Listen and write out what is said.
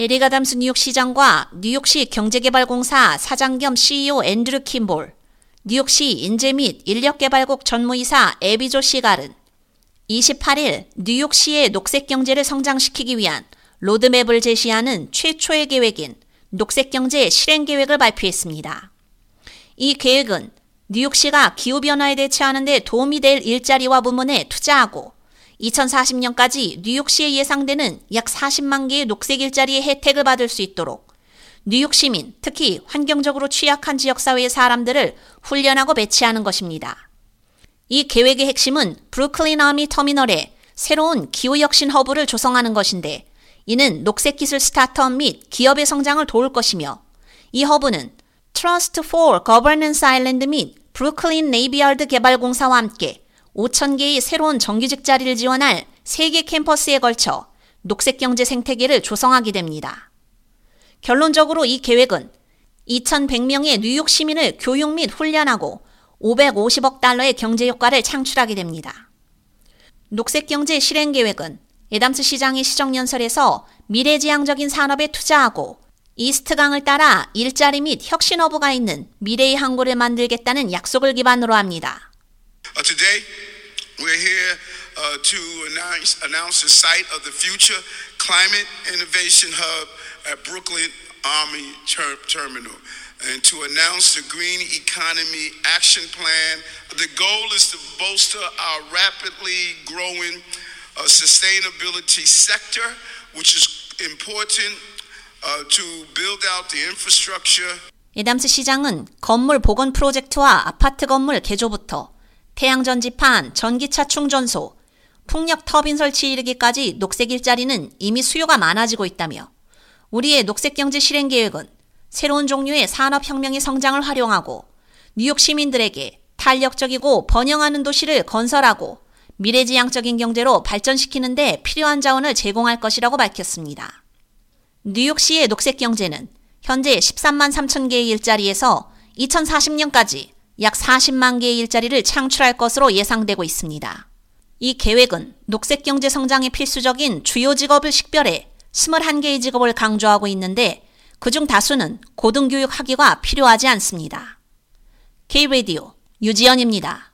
에릭 아담스 뉴욕 시장과 뉴욕시 경제개발공사 사장 겸 CEO 앤드류 킴볼, 뉴욕시 인재 및 인력개발국 전무이사 에비조 시갈은 28일 뉴욕시의 녹색 경제를 성장시키기 위한 로드맵을 제시하는 최초의 계획인 녹색 경제 실행 계획을 발표했습니다. 이 계획은 뉴욕시가 기후변화에 대처하는 데 도움이 될 일자리와 부문에 투자하고 2040년까지 뉴욕시에 예상되는 약 40만 개의 녹색 일자리의 혜택을 받을 수 있도록 뉴욕 시민, 특히 환경적으로 취약한 지역사회의 사람들을 훈련하고 배치하는 것입니다. 이 계획의 핵심은 브루클린 아미 터미널에 새로운 기후혁신 허브를 조성하는 것인데 이는 녹색 기술 스타트업 및 기업의 성장을 도울 것이며 이 허브는 Trust for Governors Island 및 브루클린 네이비야드 개발공사와 함께 5천 개의 새로운 정규직 자리를 지원할 세개 캠퍼스에 걸쳐 녹색 경제 생태계를 조성하게 됩니다. 결론적으로 이 계획은 2,100명의 뉴욕 시민을 교육 및 훈련하고 550억 달러의 경제 효과를 창출하게 됩니다. 녹색 경제 실행 계획은 에담스 시장의 시정연설에서 미래지향적인 산업에 투자하고 이스트강을 따라 일자리 및 혁신허브가 있는 미래의 항구를 만들겠다는 약속을 기반으로 합니다. Today, we're here uh, to announce, announce the site of the future climate innovation hub at Brooklyn Army Ter- Terminal. and to announce the Green Economy Action Plan. The goal is to bolster our rapidly growing uh, sustainability sector, which is important uh, to build out the infrastructure. 에담스 시장은 건물 복원 프로젝트와 아파트 건물 개조부터 태양 전지판, 전기차 충전소, 풍력 터빈 설치 이르기까지 녹색 일자리는 이미 수요가 많아지고 있다며 우리의 녹색 경제 실행 계획은 새로운 종류의 산업혁명의 성장을 활용하고 뉴욕 시민들에게 탄력적이고 번영하는 도시를 건설하고 미래지향적인 경제로 발전시키는 데 필요한 자원을 제공할 것이라고 밝혔습니다. 뉴욕시의 녹색 경제는 현재 13만 3천 개의 일자리에서 2040년까지 약 40만 개의 일자리를 창출할 것으로 예상되고 있습니다. 이 계획은 녹색 경제 성장에 필수적인 주요 직업을 식별해 21개의 직업을 강조하고 있는데 그중 다수는 고등교육 학위가 필요하지 않습니다. K-Radio 유지연입니다.